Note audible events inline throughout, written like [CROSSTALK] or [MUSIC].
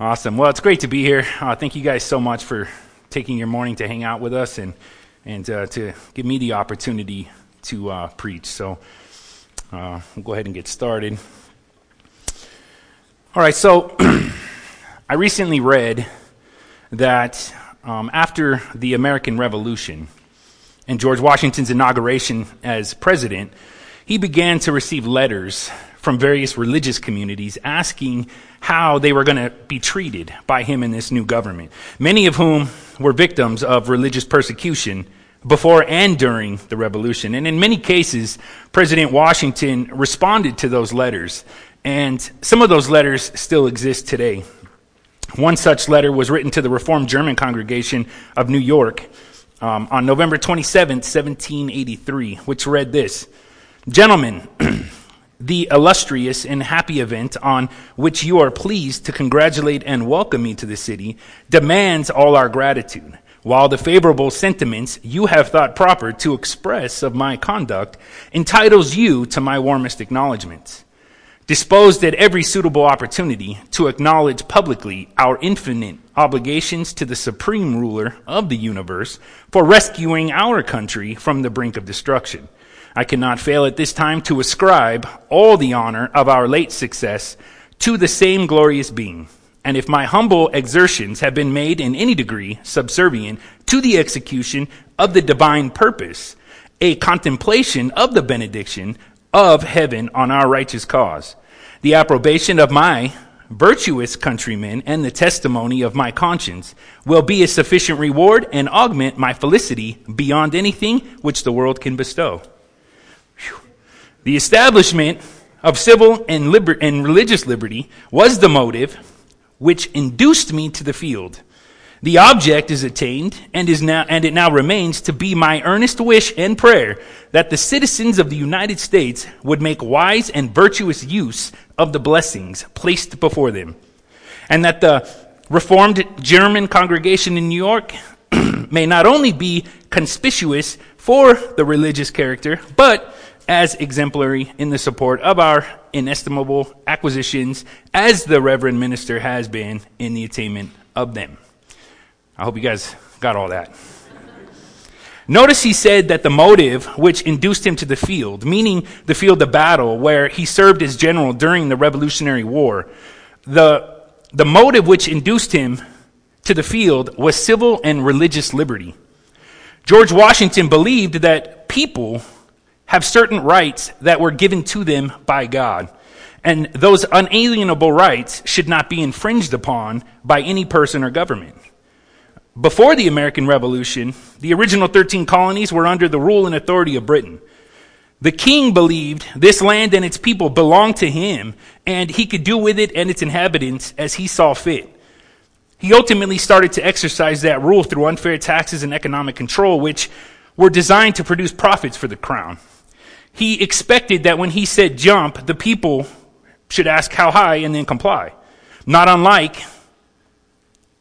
Awesome. Well, it's great to be here. Uh, thank you guys so much for taking your morning to hang out with us and and uh, to give me the opportunity to uh, preach. So uh, we'll go ahead and get started. All right. So [CLEARS THROAT] I recently read that um, after the American Revolution and George Washington's inauguration as president, he began to receive letters from various religious communities asking how they were going to be treated by him in this new government. Many of whom were victims of religious persecution before and during the revolution. And in many cases, President Washington responded to those letters. And some of those letters still exist today. One such letter was written to the Reformed German congregation of New York um, on November 27, 1783, which read this Gentlemen, [CLEARS THROAT] the illustrious and happy event on which you are pleased to congratulate and welcome me to the city demands all our gratitude, while the favorable sentiments you have thought proper to express of my conduct entitles you to my warmest acknowledgments. Disposed at every suitable opportunity to acknowledge publicly our infinite obligations to the supreme ruler of the universe for rescuing our country from the brink of destruction I cannot fail at this time to ascribe all the honor of our late success to the same glorious being. And if my humble exertions have been made in any degree subservient to the execution of the divine purpose, a contemplation of the benediction of heaven on our righteous cause, the approbation of my virtuous countrymen and the testimony of my conscience will be a sufficient reward and augment my felicity beyond anything which the world can bestow. The establishment of civil and, liber- and religious liberty was the motive which induced me to the field. The object is attained and is now, and it now remains to be my earnest wish and prayer that the citizens of the United States would make wise and virtuous use of the blessings placed before them. And that the Reformed German congregation in New York [CLEARS THROAT] may not only be conspicuous for the religious character, but as exemplary in the support of our inestimable acquisitions as the Reverend Minister has been in the attainment of them. I hope you guys got all that. Notice he said that the motive which induced him to the field, meaning the field of battle where he served as general during the Revolutionary War, the, the motive which induced him to the field was civil and religious liberty. George Washington believed that people have certain rights that were given to them by God. And those unalienable rights should not be infringed upon by any person or government. Before the American Revolution, the original 13 colonies were under the rule and authority of Britain. The king believed this land and its people belonged to him, and he could do with it and its inhabitants as he saw fit. He ultimately started to exercise that rule through unfair taxes and economic control, which were designed to produce profits for the crown. He expected that when he said jump, the people should ask how high and then comply. Not unlike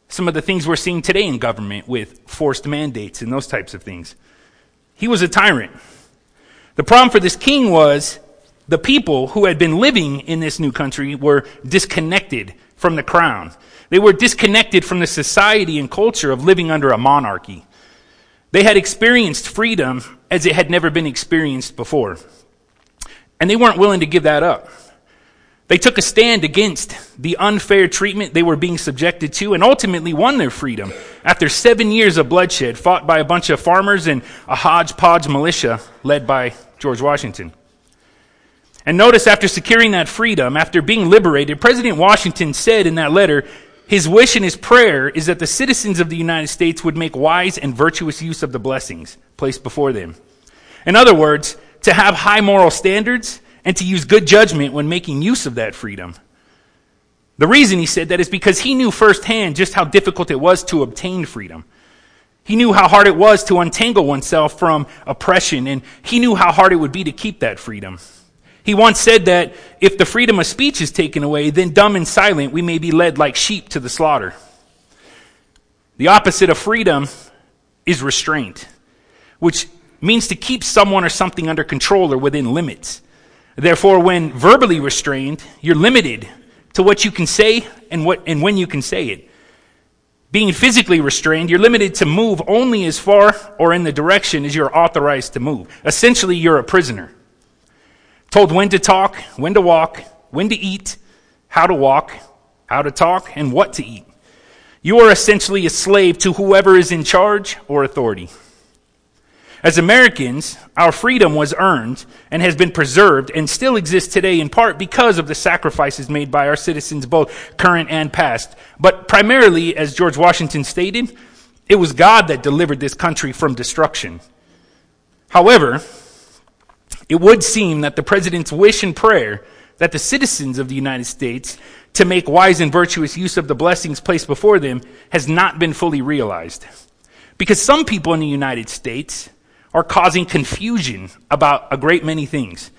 some of the things we're seeing today in government with forced mandates and those types of things. He was a tyrant. The problem for this king was the people who had been living in this new country were disconnected from the crown. They were disconnected from the society and culture of living under a monarchy. They had experienced freedom as it had never been experienced before. And they weren't willing to give that up. They took a stand against the unfair treatment they were being subjected to and ultimately won their freedom after seven years of bloodshed fought by a bunch of farmers and a hodgepodge militia led by George Washington. And notice after securing that freedom, after being liberated, President Washington said in that letter, his wish and his prayer is that the citizens of the United States would make wise and virtuous use of the blessings placed before them. In other words, to have high moral standards and to use good judgment when making use of that freedom. The reason he said that is because he knew firsthand just how difficult it was to obtain freedom. He knew how hard it was to untangle oneself from oppression, and he knew how hard it would be to keep that freedom. He once said that if the freedom of speech is taken away, then dumb and silent we may be led like sheep to the slaughter. The opposite of freedom is restraint, which means to keep someone or something under control or within limits. Therefore, when verbally restrained, you're limited to what you can say and, what, and when you can say it. Being physically restrained, you're limited to move only as far or in the direction as you're authorized to move. Essentially, you're a prisoner. Told when to talk, when to walk, when to eat, how to walk, how to talk, and what to eat. You are essentially a slave to whoever is in charge or authority. As Americans, our freedom was earned and has been preserved and still exists today in part because of the sacrifices made by our citizens, both current and past. But primarily, as George Washington stated, it was God that delivered this country from destruction. However, it would seem that the president's wish and prayer that the citizens of the United States to make wise and virtuous use of the blessings placed before them has not been fully realized. Because some people in the United States are causing confusion about a great many things,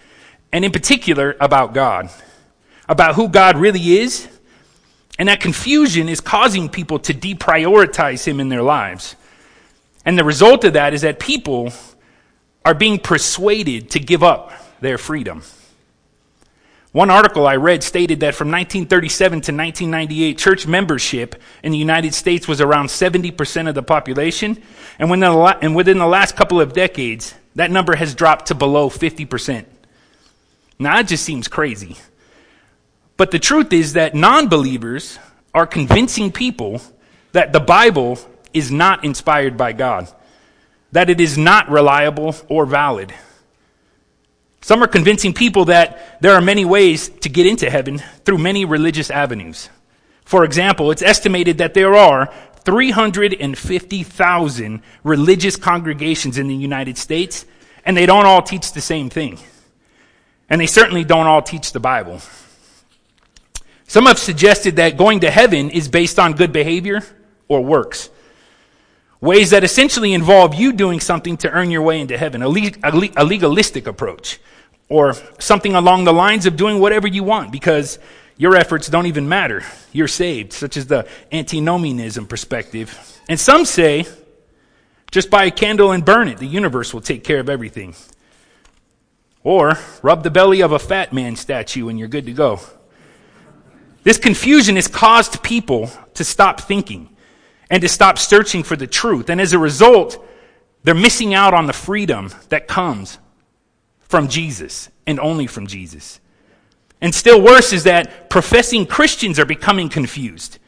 and in particular about God, about who God really is. And that confusion is causing people to deprioritize Him in their lives. And the result of that is that people are being persuaded to give up their freedom. One article I read stated that from 1937 to 1998, church membership in the United States was around 70% of the population. And within the last couple of decades, that number has dropped to below 50%. Now, that just seems crazy. But the truth is that non believers are convincing people that the Bible is not inspired by God, that it is not reliable or valid. Some are convincing people that there are many ways to get into heaven through many religious avenues. For example, it's estimated that there are 350,000 religious congregations in the United States, and they don't all teach the same thing. And they certainly don't all teach the Bible. Some have suggested that going to heaven is based on good behavior or works. Ways that essentially involve you doing something to earn your way into heaven, a, legalistic approach or something along the lines of doing whatever you want because your efforts don't even matter. You're saved, such as the antinomianism perspective. And some say, just buy a candle and burn it. The universe will take care of everything. Or rub the belly of a fat man statue and you're good to go. This confusion has caused people to stop thinking and to stop searching for the truth. And as a result, they're missing out on the freedom that comes from Jesus and only from Jesus. And still worse is that professing Christians are becoming confused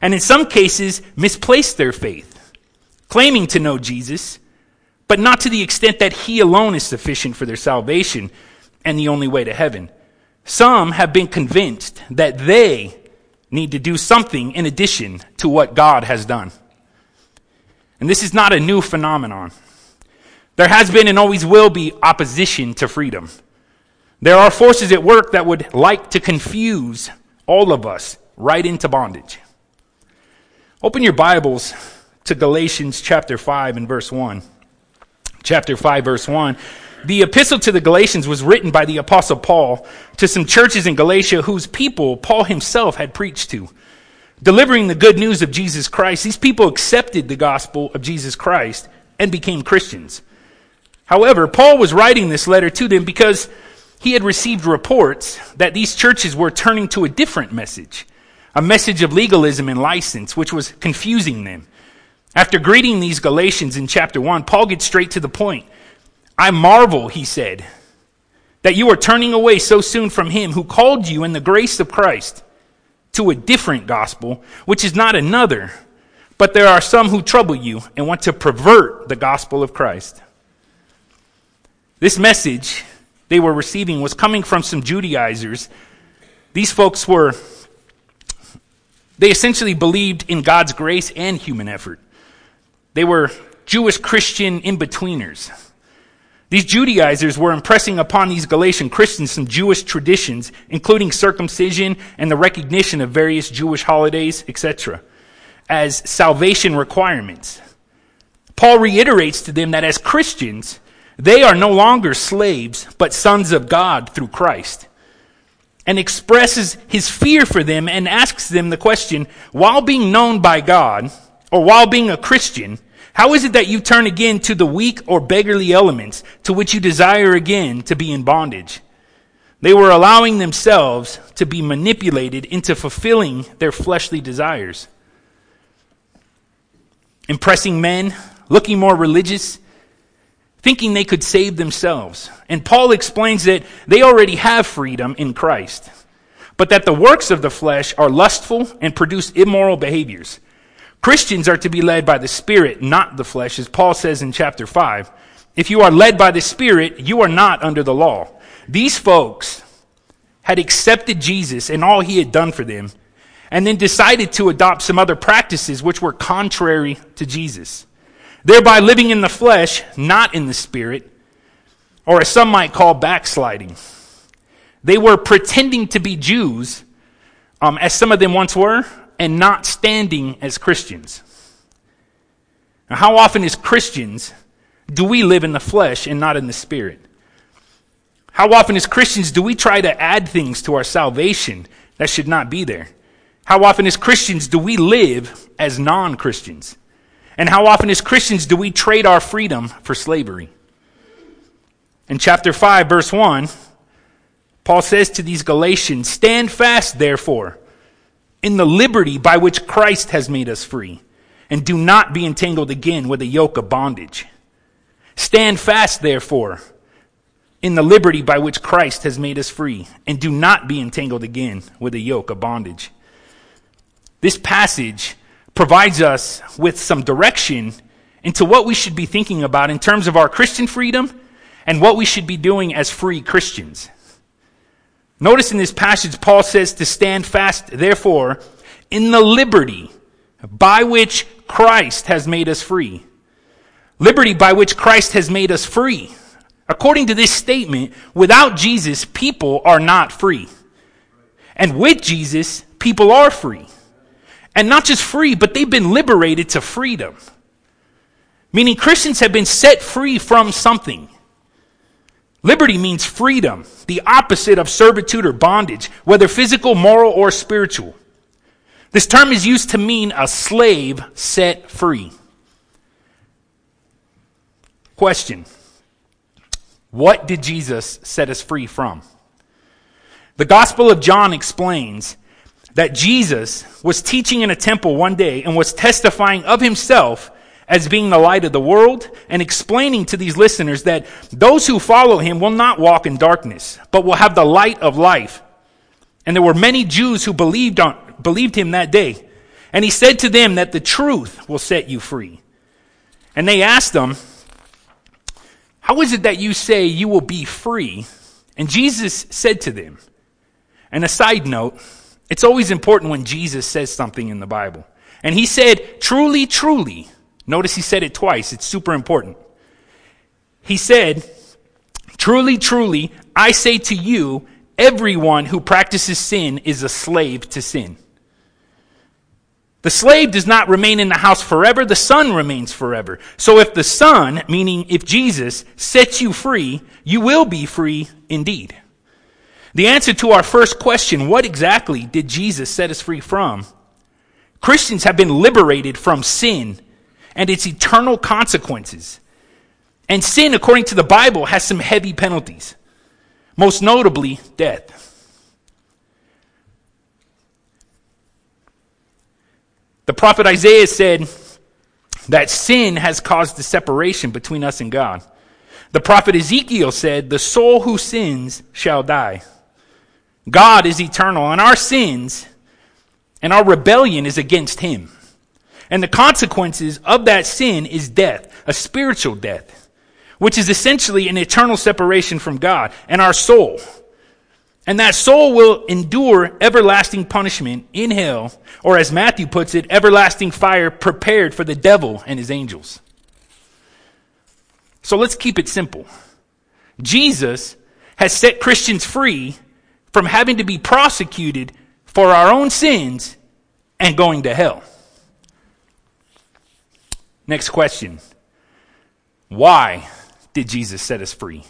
and in some cases misplace their faith, claiming to know Jesus, but not to the extent that he alone is sufficient for their salvation and the only way to heaven. Some have been convinced that they need to do something in addition to what God has done. And this is not a new phenomenon. There has been and always will be opposition to freedom. There are forces at work that would like to confuse all of us right into bondage. Open your Bibles to Galatians chapter 5 and verse 1. Chapter 5, verse 1. The epistle to the Galatians was written by the apostle Paul to some churches in Galatia whose people Paul himself had preached to. Delivering the good news of Jesus Christ, these people accepted the gospel of Jesus Christ and became Christians. However, Paul was writing this letter to them because he had received reports that these churches were turning to a different message, a message of legalism and license, which was confusing them. After greeting these Galatians in chapter 1, Paul gets straight to the point. I marvel, he said, that you are turning away so soon from him who called you in the grace of Christ to a different gospel, which is not another, but there are some who trouble you and want to pervert the gospel of Christ. This message they were receiving was coming from some Judaizers. These folks were, they essentially believed in God's grace and human effort. They were Jewish Christian in betweeners. These Judaizers were impressing upon these Galatian Christians some Jewish traditions, including circumcision and the recognition of various Jewish holidays, etc., as salvation requirements. Paul reiterates to them that as Christians, they are no longer slaves, but sons of God through Christ. And expresses his fear for them and asks them the question while being known by God, or while being a Christian, how is it that you turn again to the weak or beggarly elements to which you desire again to be in bondage? They were allowing themselves to be manipulated into fulfilling their fleshly desires. Impressing men, looking more religious, thinking they could save themselves. And Paul explains that they already have freedom in Christ, but that the works of the flesh are lustful and produce immoral behaviors. Christians are to be led by the Spirit, not the flesh, as Paul says in chapter 5. If you are led by the Spirit, you are not under the law. These folks had accepted Jesus and all he had done for them, and then decided to adopt some other practices which were contrary to Jesus, thereby living in the flesh, not in the Spirit, or as some might call backsliding. They were pretending to be Jews, um, as some of them once were, and not standing as Christians. Now, how often as Christians do we live in the flesh and not in the spirit? How often as Christians do we try to add things to our salvation that should not be there? How often as Christians do we live as non Christians? And how often as Christians do we trade our freedom for slavery? In chapter 5, verse 1, Paul says to these Galatians, Stand fast, therefore in the liberty by which Christ has made us free, and do not be entangled again with a yoke of bondage. Stand fast, therefore, in the liberty by which Christ has made us free, and do not be entangled again with a yoke of bondage. This passage provides us with some direction into what we should be thinking about in terms of our Christian freedom and what we should be doing as free Christians. Notice in this passage, Paul says to stand fast, therefore, in the liberty by which Christ has made us free. Liberty by which Christ has made us free. According to this statement, without Jesus, people are not free. And with Jesus, people are free. And not just free, but they've been liberated to freedom. Meaning Christians have been set free from something. Liberty means freedom, the opposite of servitude or bondage, whether physical, moral, or spiritual. This term is used to mean a slave set free. Question What did Jesus set us free from? The Gospel of John explains that Jesus was teaching in a temple one day and was testifying of himself as being the light of the world and explaining to these listeners that those who follow him will not walk in darkness, but will have the light of life. And there were many Jews who believed, on, believed him that day. And he said to them that the truth will set you free. And they asked him, How is it that you say you will be free? And Jesus said to them, and a side note, it's always important when Jesus says something in the Bible. And he said, Truly, truly, Notice he said it twice. It's super important. He said, Truly, truly, I say to you, everyone who practices sin is a slave to sin. The slave does not remain in the house forever, the son remains forever. So if the son, meaning if Jesus, sets you free, you will be free indeed. The answer to our first question, what exactly did Jesus set us free from? Christians have been liberated from sin and its eternal consequences. And sin, according to the Bible, has some heavy penalties, most notably death. The prophet Isaiah said that sin has caused the separation between us and God. The prophet Ezekiel said, The soul who sins shall die. God is eternal, and our sins and our rebellion is against him. And the consequences of that sin is death, a spiritual death, which is essentially an eternal separation from God and our soul. And that soul will endure everlasting punishment in hell, or as Matthew puts it, everlasting fire prepared for the devil and his angels. So let's keep it simple. Jesus has set Christians free from having to be prosecuted for our own sins and going to hell. Next question Why did Jesus set us free?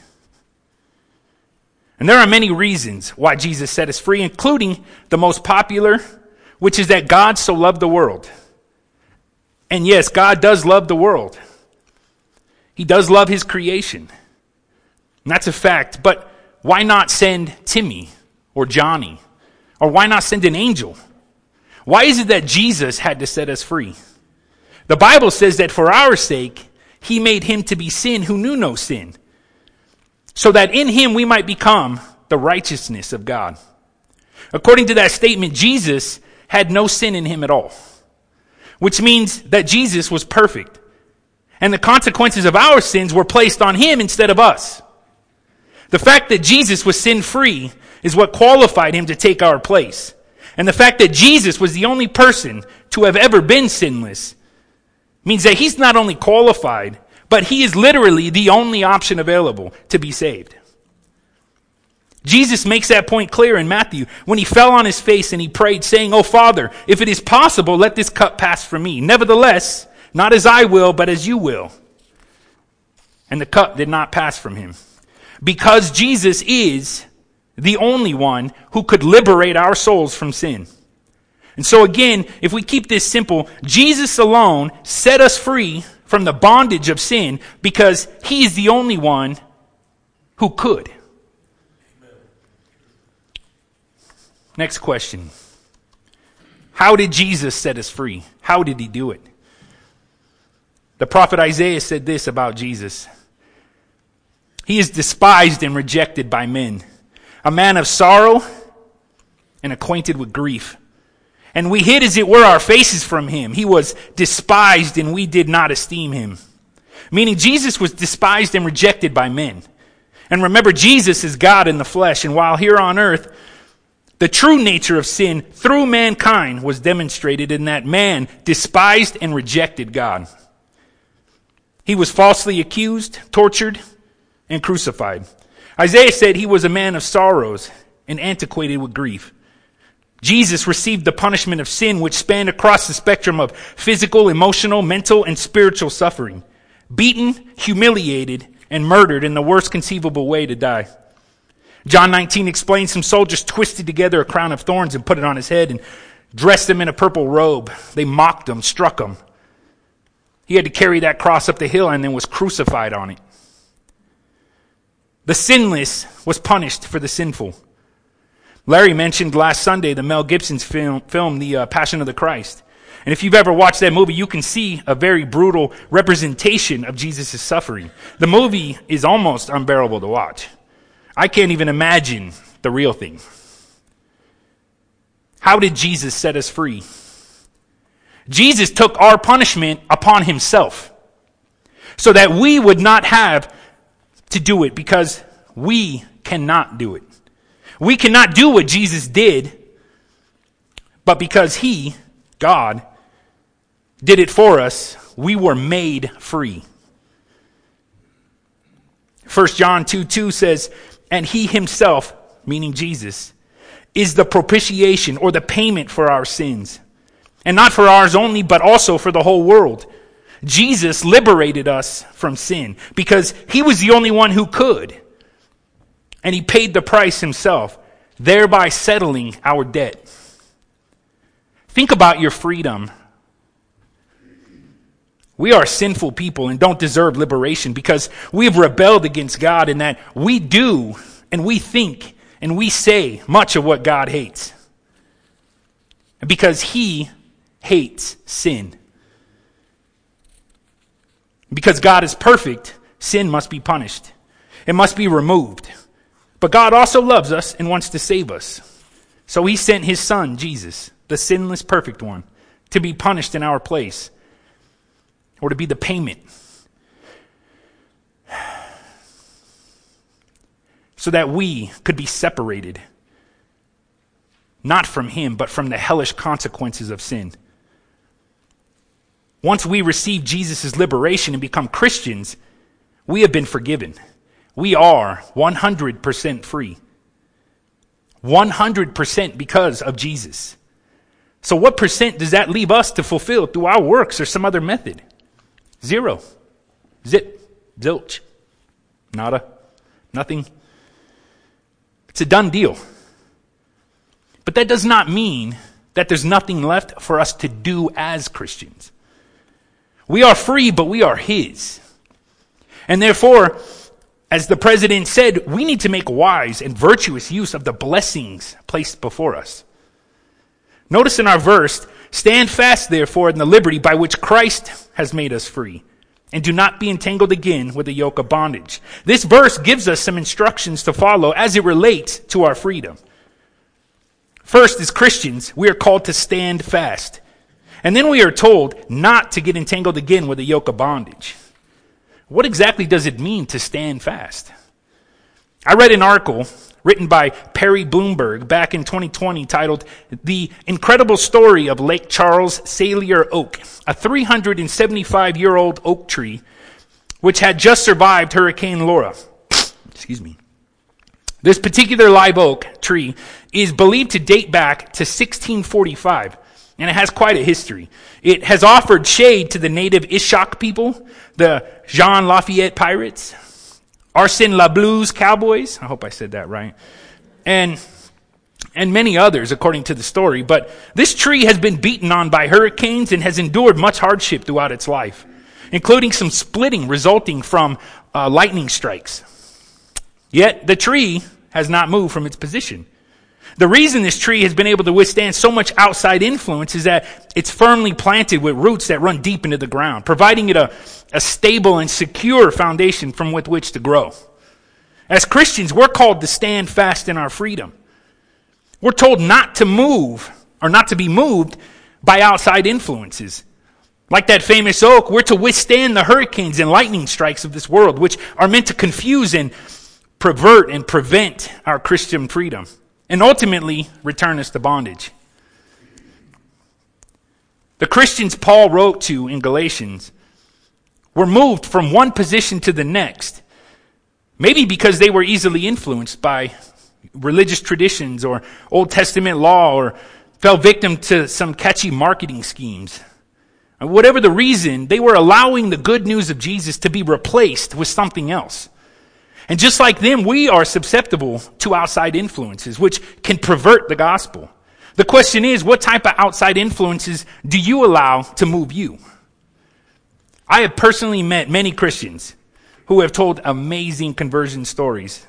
And there are many reasons why Jesus set us free, including the most popular, which is that God so loved the world. And yes, God does love the world. He does love his creation. And that's a fact. But why not send Timmy or Johnny? Or why not send an angel? Why is it that Jesus had to set us free? The Bible says that for our sake, he made him to be sin who knew no sin, so that in him we might become the righteousness of God. According to that statement, Jesus had no sin in him at all, which means that Jesus was perfect. And the consequences of our sins were placed on him instead of us. The fact that Jesus was sin free is what qualified him to take our place. And the fact that Jesus was the only person to have ever been sinless means that he's not only qualified, but he is literally the only option available to be saved. Jesus makes that point clear in Matthew when he fell on his face and he prayed, saying, Oh, Father, if it is possible, let this cup pass from me. Nevertheless, not as I will, but as you will. And the cup did not pass from him. Because Jesus is the only one who could liberate our souls from sin. And so again, if we keep this simple, Jesus alone set us free from the bondage of sin because he is the only one who could. Next question. How did Jesus set us free? How did he do it? The prophet Isaiah said this about Jesus. He is despised and rejected by men, a man of sorrow and acquainted with grief. And we hid, as it were, our faces from him. He was despised and we did not esteem him. Meaning Jesus was despised and rejected by men. And remember, Jesus is God in the flesh. And while here on earth, the true nature of sin through mankind was demonstrated in that man despised and rejected God. He was falsely accused, tortured, and crucified. Isaiah said he was a man of sorrows and antiquated with grief. Jesus received the punishment of sin which spanned across the spectrum of physical, emotional, mental, and spiritual suffering. Beaten, humiliated, and murdered in the worst conceivable way to die. John 19 explains some soldiers twisted together a crown of thorns and put it on his head and dressed him in a purple robe. They mocked him, struck him. He had to carry that cross up the hill and then was crucified on it. The sinless was punished for the sinful. Larry mentioned last Sunday the Mel Gibson's film, film The uh, Passion of the Christ. And if you've ever watched that movie, you can see a very brutal representation of Jesus' suffering. The movie is almost unbearable to watch. I can't even imagine the real thing. How did Jesus set us free? Jesus took our punishment upon himself so that we would not have to do it because we cannot do it. We cannot do what Jesus did, but because he, God, did it for us, we were made free. 1 John 2 2 says, And he himself, meaning Jesus, is the propitiation or the payment for our sins and not for ours only, but also for the whole world. Jesus liberated us from sin because he was the only one who could. And he paid the price himself, thereby settling our debt. Think about your freedom. We are sinful people and don't deserve liberation because we have rebelled against God in that we do and we think and we say much of what God hates. Because he hates sin. Because God is perfect, sin must be punished. It must be removed. But God also loves us and wants to save us. So he sent his son, Jesus, the sinless, perfect one, to be punished in our place or to be the payment. [SIGHS] So that we could be separated, not from him, but from the hellish consequences of sin. Once we receive Jesus' liberation and become Christians, we have been forgiven. We are 100% free. 100% because of Jesus. So, what percent does that leave us to fulfill through our works or some other method? Zero. Zip. Zilch. Nada. Nothing. It's a done deal. But that does not mean that there's nothing left for us to do as Christians. We are free, but we are His. And therefore, As the president said, we need to make wise and virtuous use of the blessings placed before us. Notice in our verse, stand fast therefore in the liberty by which Christ has made us free and do not be entangled again with the yoke of bondage. This verse gives us some instructions to follow as it relates to our freedom. First, as Christians, we are called to stand fast. And then we are told not to get entangled again with the yoke of bondage. What exactly does it mean to stand fast? I read an article written by Perry Bloomberg back in 2020 titled The Incredible Story of Lake Charles Sallier Oak, a 375 year old oak tree which had just survived Hurricane Laura. Excuse me. This particular live oak tree is believed to date back to 1645, and it has quite a history. It has offered shade to the native Ishak people, the Jean Lafayette pirates, Arsène LeBleu's Cowboys. I hope I said that right. And, and many others, according to the story. But this tree has been beaten on by hurricanes and has endured much hardship throughout its life, including some splitting resulting from uh, lightning strikes. Yet the tree has not moved from its position. The reason this tree has been able to withstand so much outside influence is that it's firmly planted with roots that run deep into the ground, providing it a, a stable and secure foundation from with which to grow. As Christians, we're called to stand fast in our freedom. We're told not to move or not to be moved by outside influences. Like that famous oak, we're to withstand the hurricanes and lightning strikes of this world, which are meant to confuse and pervert and prevent our Christian freedom and ultimately return us to bondage. The Christians Paul wrote to in Galatians were moved from one position to the next, maybe because they were easily influenced by religious traditions or Old Testament law or fell victim to some catchy marketing schemes. Whatever the reason, they were allowing the good news of Jesus to be replaced with something else. And just like them, we are susceptible to outside influences, which can pervert the gospel. The question is, what type of outside influences do you allow to move you? I have personally met many Christians who have told amazing conversion stories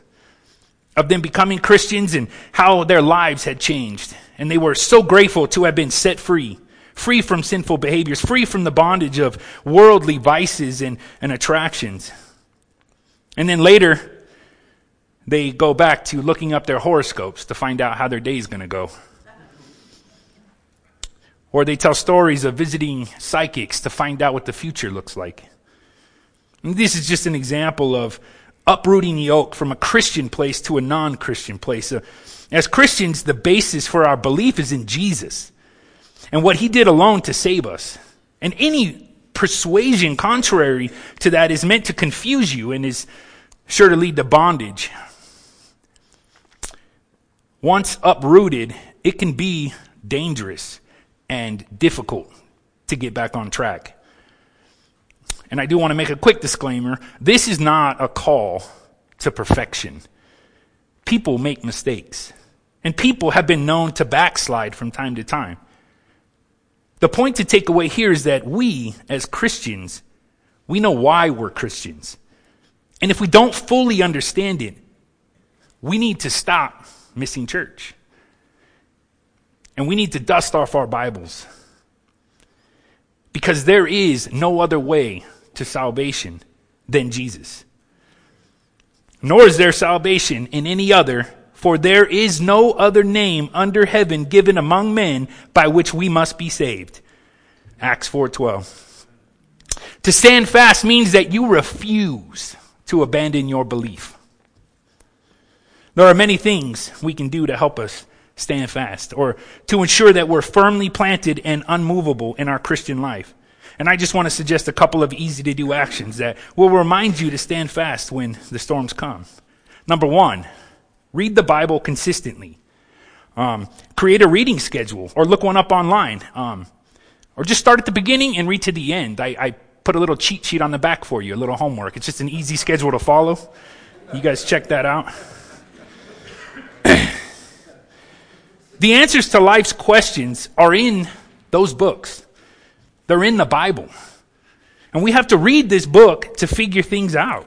of them becoming Christians and how their lives had changed. And they were so grateful to have been set free, free from sinful behaviors, free from the bondage of worldly vices and, and attractions. And then later, they go back to looking up their horoscopes to find out how their day is going to go. Or they tell stories of visiting psychics to find out what the future looks like. And this is just an example of uprooting the oak from a Christian place to a non Christian place. Uh, as Christians, the basis for our belief is in Jesus and what he did alone to save us. And any persuasion contrary to that is meant to confuse you and is sure to lead to bondage. Once uprooted, it can be dangerous and difficult to get back on track. And I do want to make a quick disclaimer this is not a call to perfection. People make mistakes, and people have been known to backslide from time to time. The point to take away here is that we, as Christians, we know why we're Christians. And if we don't fully understand it, we need to stop missing church. And we need to dust off our Bibles. Because there is no other way to salvation than Jesus. Nor is there salvation in any other, for there is no other name under heaven given among men by which we must be saved. Acts 4:12. To stand fast means that you refuse to abandon your belief. There are many things we can do to help us stand fast or to ensure that we're firmly planted and unmovable in our Christian life. And I just want to suggest a couple of easy to do actions that will remind you to stand fast when the storms come. Number one, read the Bible consistently. Um, create a reading schedule or look one up online. Um, or just start at the beginning and read to the end. I, I put a little cheat sheet on the back for you, a little homework. It's just an easy schedule to follow. You guys check that out. [CLEARS THROAT] the answers to life's questions are in those books, they're in the Bible. And we have to read this book to figure things out.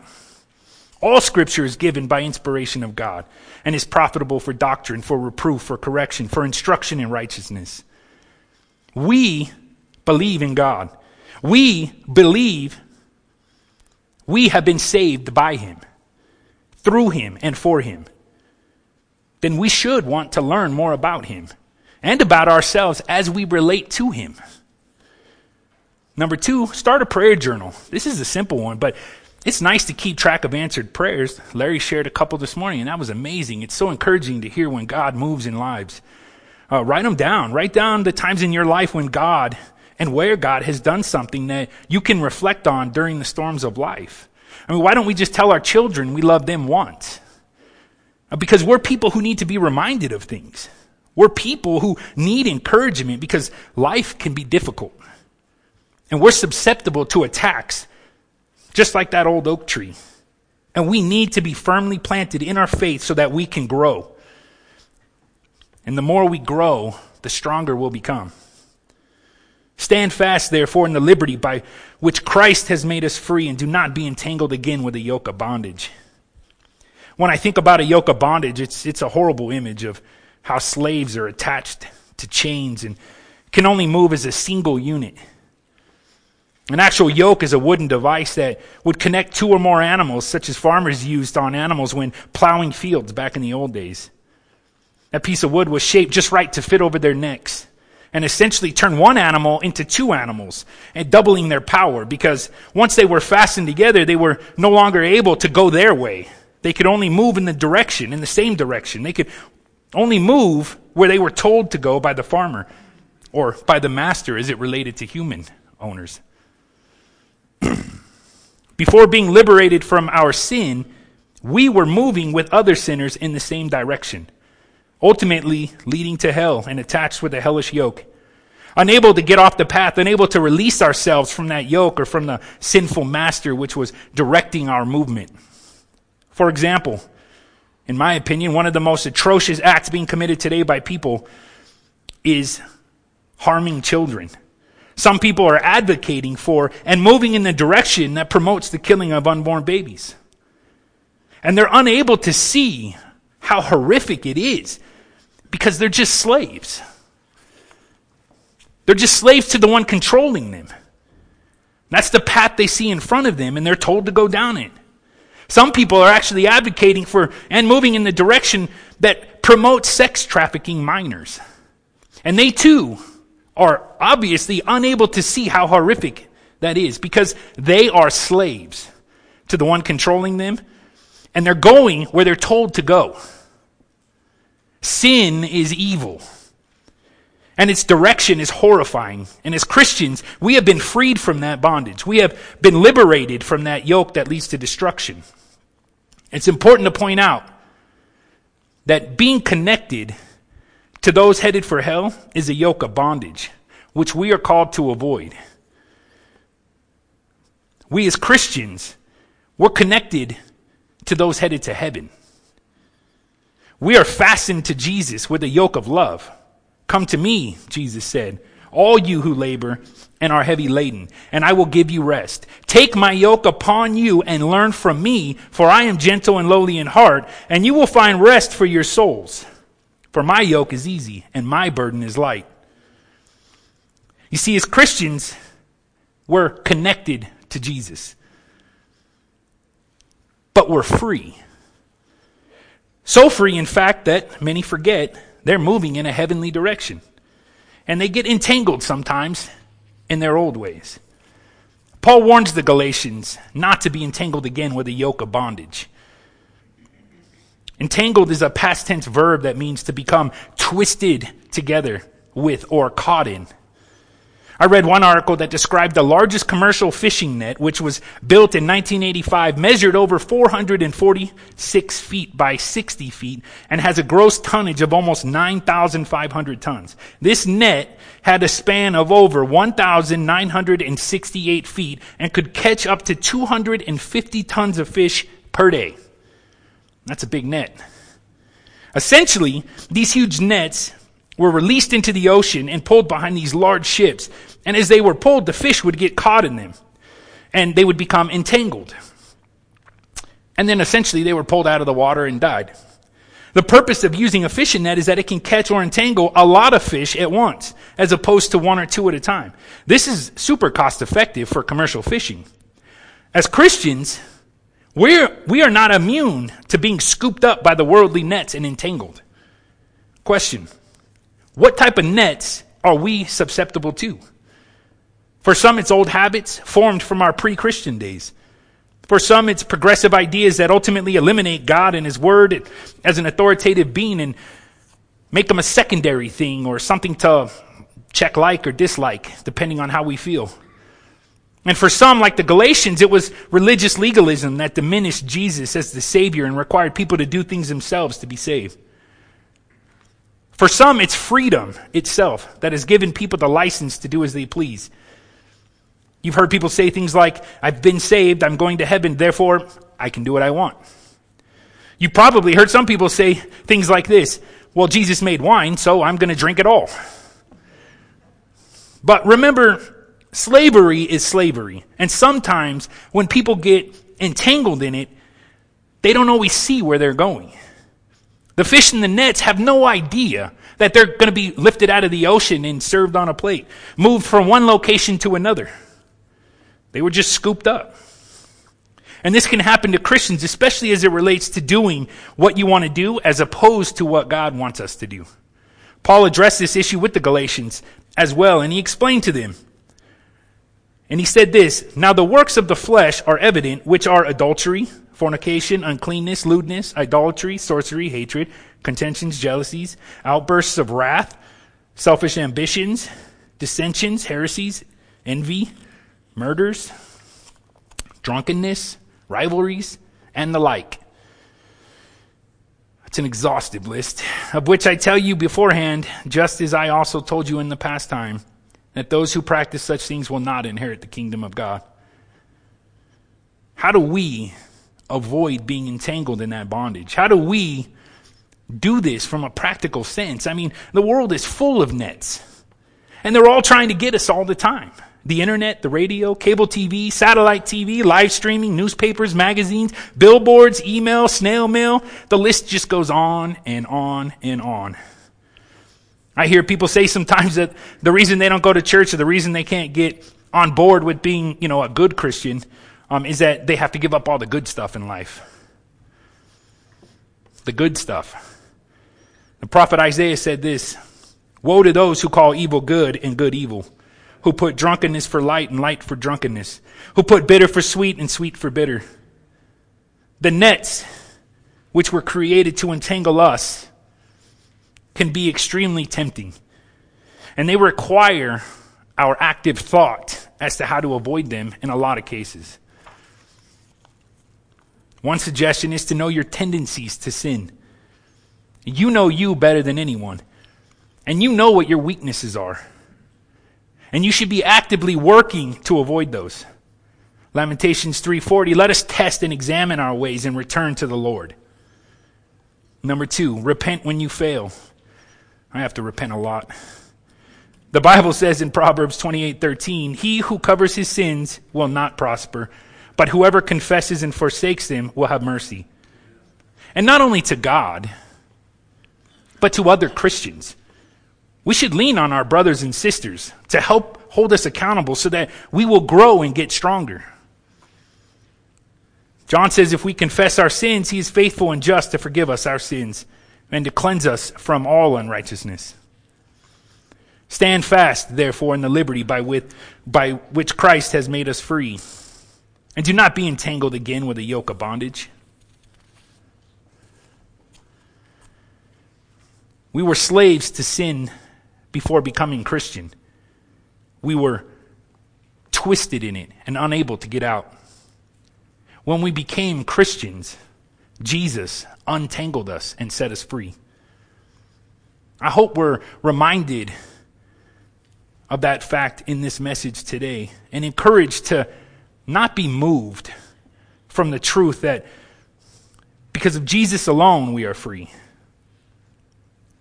All scripture is given by inspiration of God and is profitable for doctrine, for reproof, for correction, for instruction in righteousness. We believe in God. We believe we have been saved by Him, through Him, and for Him. Then we should want to learn more about Him and about ourselves as we relate to Him. Number two, start a prayer journal. This is a simple one, but it's nice to keep track of answered prayers. Larry shared a couple this morning, and that was amazing. It's so encouraging to hear when God moves in lives. Uh, write them down. Write down the times in your life when God and where God has done something that you can reflect on during the storms of life. I mean, why don't we just tell our children we love them once? Uh, because we're people who need to be reminded of things. We're people who need encouragement because life can be difficult. And we're susceptible to attacks, just like that old oak tree. And we need to be firmly planted in our faith so that we can grow. And the more we grow, the stronger we'll become. Stand fast, therefore, in the liberty by which Christ has made us free, and do not be entangled again with a yoke of bondage. When I think about a yoke of bondage, it's, it's a horrible image of how slaves are attached to chains and can only move as a single unit. An actual yoke is a wooden device that would connect two or more animals, such as farmers used on animals when plowing fields back in the old days. That piece of wood was shaped just right to fit over their necks and essentially turn one animal into two animals and doubling their power because once they were fastened together, they were no longer able to go their way. They could only move in the direction, in the same direction. They could only move where they were told to go by the farmer or by the master as it related to human owners. [CLEARS THROAT] Before being liberated from our sin, we were moving with other sinners in the same direction, ultimately leading to hell and attached with a hellish yoke. Unable to get off the path, unable to release ourselves from that yoke or from the sinful master which was directing our movement. For example, in my opinion, one of the most atrocious acts being committed today by people is harming children. Some people are advocating for and moving in the direction that promotes the killing of unborn babies. And they're unable to see how horrific it is because they're just slaves. They're just slaves to the one controlling them. That's the path they see in front of them, and they're told to go down it. Some people are actually advocating for and moving in the direction that promotes sex trafficking minors. And they too are obviously unable to see how horrific that is because they are slaves to the one controlling them and they're going where they're told to go. Sin is evil. And its direction is horrifying. And as Christians, we have been freed from that bondage. We have been liberated from that yoke that leads to destruction. It's important to point out that being connected to those headed for hell is a yoke of bondage, which we are called to avoid. We as Christians, we're connected to those headed to heaven. We are fastened to Jesus with a yoke of love. Come to me, Jesus said, all you who labor and are heavy laden, and I will give you rest. Take my yoke upon you and learn from me, for I am gentle and lowly in heart, and you will find rest for your souls. For my yoke is easy and my burden is light. You see, as Christians, we're connected to Jesus. But we're free. So free, in fact, that many forget they're moving in a heavenly direction. And they get entangled sometimes in their old ways. Paul warns the Galatians not to be entangled again with a yoke of bondage. Entangled is a past tense verb that means to become twisted together with or caught in. I read one article that described the largest commercial fishing net, which was built in 1985, measured over 446 feet by 60 feet, and has a gross tonnage of almost 9,500 tons. This net had a span of over 1,968 feet and could catch up to 250 tons of fish per day. That's a big net. Essentially, these huge nets were released into the ocean and pulled behind these large ships. And as they were pulled, the fish would get caught in them and they would become entangled. And then essentially they were pulled out of the water and died. The purpose of using a fishing net is that it can catch or entangle a lot of fish at once, as opposed to one or two at a time. This is super cost effective for commercial fishing. As Christians, we're, we are not immune to being scooped up by the worldly nets and entangled. Question. What type of nets are we susceptible to? For some, it's old habits formed from our pre Christian days. For some, it's progressive ideas that ultimately eliminate God and His Word as an authoritative being and make them a secondary thing or something to check like or dislike, depending on how we feel. And for some, like the Galatians, it was religious legalism that diminished Jesus as the Savior and required people to do things themselves to be saved. For some, it's freedom itself that has given people the license to do as they please. You've heard people say things like, I've been saved, I'm going to heaven, therefore I can do what I want. You probably heard some people say things like this Well, Jesus made wine, so I'm going to drink it all. But remember, slavery is slavery. And sometimes when people get entangled in it, they don't always see where they're going. The fish in the nets have no idea that they're going to be lifted out of the ocean and served on a plate, moved from one location to another. They were just scooped up. And this can happen to Christians, especially as it relates to doing what you want to do as opposed to what God wants us to do. Paul addressed this issue with the Galatians as well, and he explained to them. And he said this Now the works of the flesh are evident, which are adultery, fornication, uncleanness, lewdness, idolatry, sorcery, hatred, contentions, jealousies, outbursts of wrath, selfish ambitions, dissensions, heresies, envy murders, drunkenness, rivalries, and the like. It's an exhaustive list, of which I tell you beforehand, just as I also told you in the past time, that those who practice such things will not inherit the kingdom of God. How do we avoid being entangled in that bondage? How do we do this from a practical sense? I mean, the world is full of nets, and they're all trying to get us all the time the internet, the radio, cable TV, satellite TV, live streaming, newspapers, magazines, billboards, email, snail mail. The list just goes on and on and on. I hear people say sometimes that the reason they don't go to church or the reason they can't get on board with being, you know, a good Christian um, is that they have to give up all the good stuff in life. The good stuff. The prophet Isaiah said this Woe to those who call evil good and good evil who put drunkenness for light and light for drunkenness, who put bitter for sweet and sweet for bitter. The nets which were created to entangle us can be extremely tempting. And they require our active thought as to how to avoid them in a lot of cases. One suggestion is to know your tendencies to sin. You know you better than anyone, and you know what your weaknesses are. And you should be actively working to avoid those. Lamentations 3:40 Let us test and examine our ways and return to the Lord. Number 2, repent when you fail. I have to repent a lot. The Bible says in Proverbs 28:13, "He who covers his sins will not prosper, but whoever confesses and forsakes them will have mercy." And not only to God, but to other Christians. We should lean on our brothers and sisters to help hold us accountable so that we will grow and get stronger. John says if we confess our sins, he is faithful and just to forgive us our sins and to cleanse us from all unrighteousness. Stand fast, therefore, in the liberty by, with, by which Christ has made us free. And do not be entangled again with a yoke of bondage. We were slaves to sin before becoming Christian. We were twisted in it and unable to get out. When we became Christians, Jesus untangled us and set us free. I hope we're reminded of that fact in this message today and encouraged to not be moved from the truth that because of Jesus alone we are free.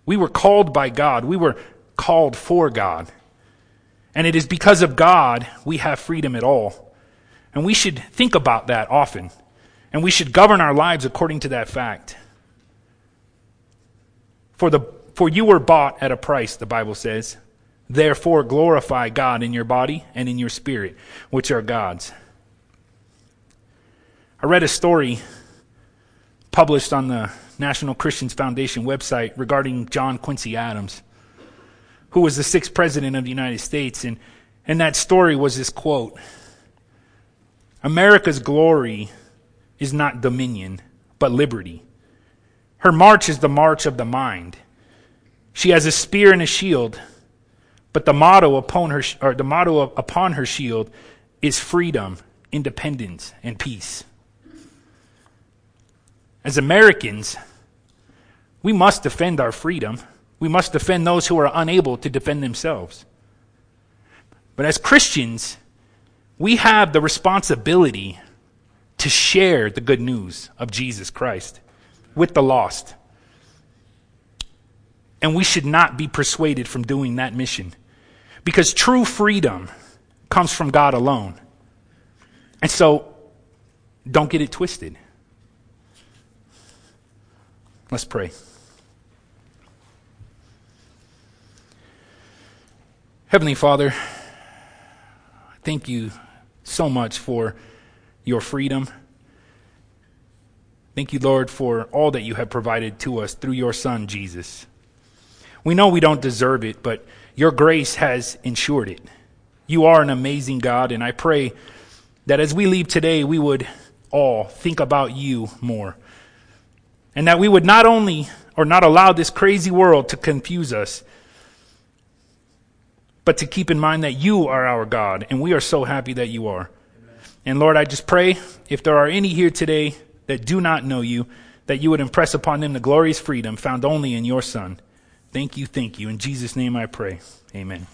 We were called by God. We were called for God. And it is because of God we have freedom at all. And we should think about that often. And we should govern our lives according to that fact. For, the, for you were bought at a price, the Bible says. Therefore, glorify God in your body and in your spirit, which are God's. I read a story published on the National Christians Foundation website regarding John Quincy Adams, who was the sixth president of the United States. And, and that story was this quote America's glory is not dominion, but liberty. Her march is the march of the mind. She has a spear and a shield, but the motto upon her, or the motto upon her shield is freedom, independence, and peace. As Americans, we must defend our freedom. We must defend those who are unable to defend themselves. But as Christians, we have the responsibility to share the good news of Jesus Christ with the lost. And we should not be persuaded from doing that mission because true freedom comes from God alone. And so, don't get it twisted. Let's pray. Heavenly Father, thank you so much for your freedom. Thank you, Lord, for all that you have provided to us through your Son, Jesus. We know we don't deserve it, but your grace has ensured it. You are an amazing God, and I pray that as we leave today, we would all think about you more. And that we would not only or not allow this crazy world to confuse us, but to keep in mind that you are our God, and we are so happy that you are. And Lord, I just pray if there are any here today that do not know you, that you would impress upon them the glorious freedom found only in your Son. Thank you, thank you. In Jesus' name I pray. Amen.